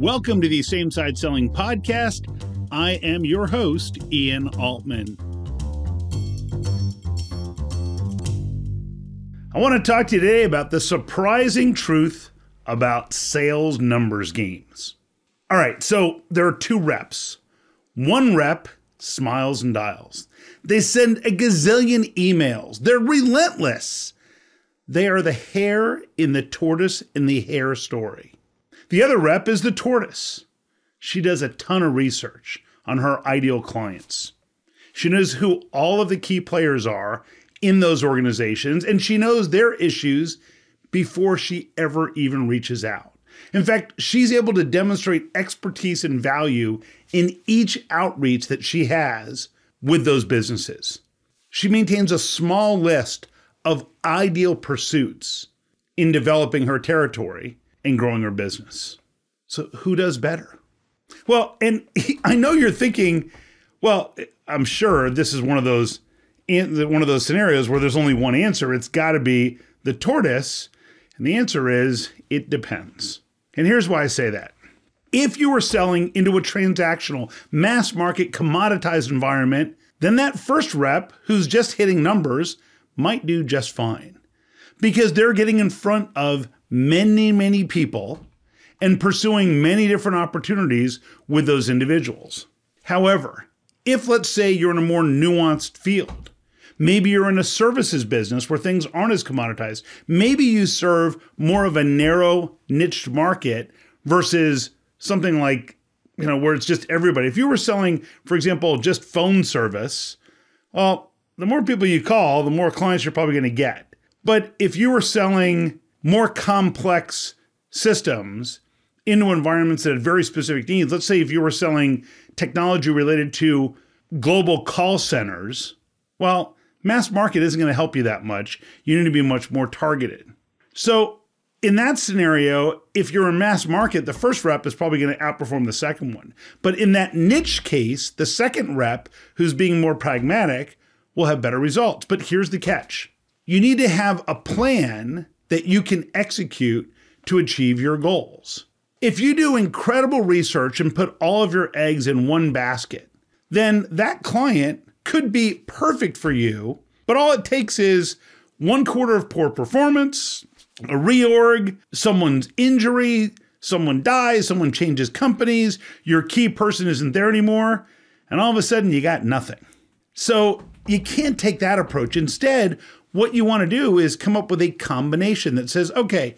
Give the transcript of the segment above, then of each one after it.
Welcome to the Same Side Selling Podcast. I am your host, Ian Altman. I want to talk to you today about the surprising truth about sales numbers games. All right, so there are two reps. One rep smiles and dials. They send a gazillion emails. They're relentless. They are the hare in the tortoise in the hare story. The other rep is the tortoise. She does a ton of research on her ideal clients. She knows who all of the key players are in those organizations, and she knows their issues before she ever even reaches out. In fact, she's able to demonstrate expertise and value in each outreach that she has with those businesses. She maintains a small list of ideal pursuits in developing her territory and growing her business. So, who does better? Well, and I know you're thinking, well, I'm sure this is one of those one of those scenarios where there's only one answer. It's got to be the tortoise, and the answer is it depends. And here's why I say that. If you are selling into a transactional, mass market, commoditized environment, then that first rep who's just hitting numbers might do just fine because they're getting in front of many, many people and pursuing many different opportunities with those individuals. However, if let's say you're in a more nuanced field, maybe you're in a services business where things aren't as commoditized, maybe you serve more of a narrow niched market versus something like, you know, where it's just everybody. If you were selling, for example, just phone service, well, the more people you call, the more clients you're probably going to get. But if you were selling more complex systems into environments that had very specific needs, let's say if you were selling technology related to global call centers, well, mass market isn't going to help you that much. You need to be much more targeted. So, in that scenario, if you're in mass market, the first rep is probably going to outperform the second one. But in that niche case, the second rep, who's being more pragmatic, will have better results. But here's the catch you need to have a plan that you can execute to achieve your goals. If you do incredible research and put all of your eggs in one basket, then that client could be perfect for you, but all it takes is one quarter of poor performance, a reorg, someone's injury, someone dies, someone changes companies, your key person isn't there anymore, and all of a sudden you got nothing. So you can't take that approach. Instead, what you want to do is come up with a combination that says, okay,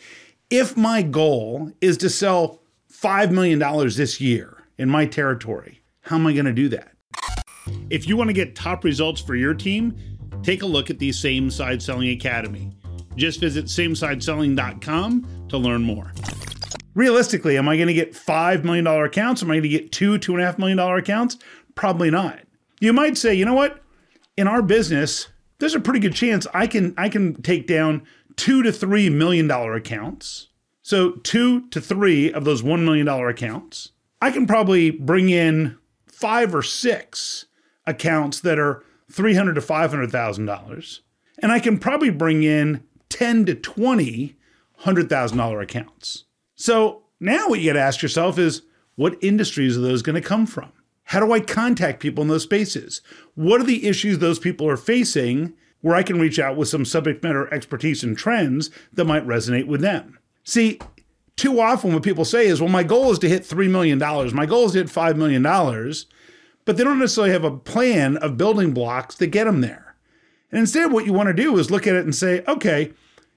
if my goal is to sell $5 million this year in my territory, how am I going to do that? If you want to get top results for your team, take a look at the Same Side Selling Academy. Just visit samesideselling.com to learn more. Realistically, am I going to get $5 million accounts? Am I going to get two, $2.5 million accounts? Probably not. You might say, you know what? in our business, there's a pretty good chance I can I can take down two to three million dollar accounts. So two to three of those one million dollar accounts. I can probably bring in five or six accounts that are three hundred to five hundred thousand dollars, and I can probably bring in ten to twenty hundred thousand dollar accounts. So now what you got to ask yourself is, what industries are those going to come from? How do I contact people in those spaces? What are the issues those people are facing where I can reach out with some subject matter expertise and trends that might resonate with them? See, too often what people say is, well, my goal is to hit $3 million. My goal is to hit $5 million. But they don't necessarily have a plan of building blocks to get them there. And instead, what you want to do is look at it and say, okay,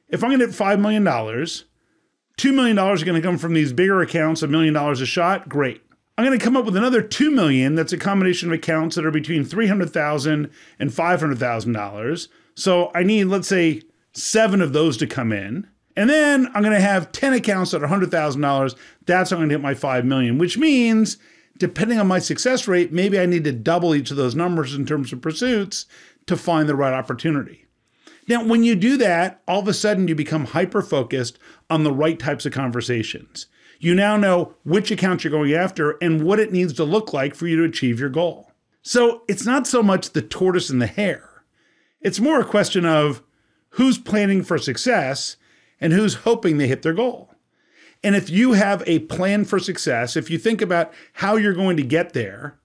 if I'm going to hit $5 million, $2 million are going to come from these bigger accounts, a million dollars a shot. Great. I'm going to come up with another 2 million that's a combination of accounts that are between $300,000 and $500,000. So I need let's say 7 of those to come in. And then I'm going to have 10 accounts that are $100,000. That's how I'm going to hit my 5 million, which means depending on my success rate, maybe I need to double each of those numbers in terms of pursuits to find the right opportunity. Now, when you do that, all of a sudden you become hyper focused on the right types of conversations. You now know which accounts you're going after and what it needs to look like for you to achieve your goal. So it's not so much the tortoise and the hare, it's more a question of who's planning for success and who's hoping they hit their goal. And if you have a plan for success, if you think about how you're going to get there,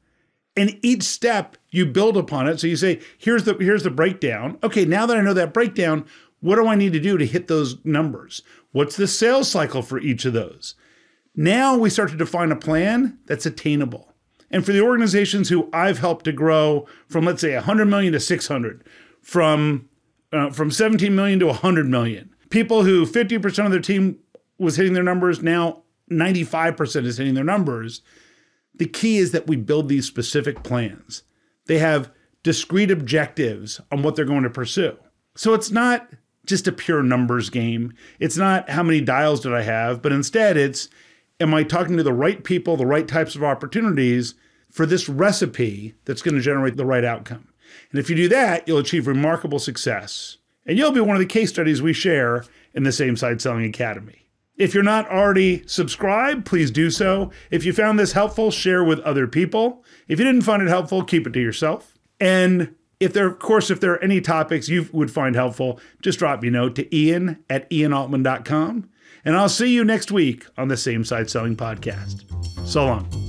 and each step you build upon it. So you say, here's the here's the breakdown. Okay, now that I know that breakdown, what do I need to do to hit those numbers? What's the sales cycle for each of those? Now we start to define a plan that's attainable. And for the organizations who I've helped to grow from let's say 100 million to 600, from uh, from 17 million to 100 million, people who 50% of their team was hitting their numbers, now 95% is hitting their numbers. The key is that we build these specific plans. They have discrete objectives on what they're going to pursue. So it's not just a pure numbers game. It's not how many dials did I have, but instead it's am I talking to the right people, the right types of opportunities for this recipe that's going to generate the right outcome. And if you do that, you'll achieve remarkable success. And you'll be one of the case studies we share in the Same Side Selling Academy. If you're not already subscribed, please do so. If you found this helpful, share with other people. If you didn't find it helpful, keep it to yourself. And if there, of course, if there are any topics you would find helpful, just drop me a note to ian at ianaltman.com. And I'll see you next week on the Same Side Selling Podcast. So long.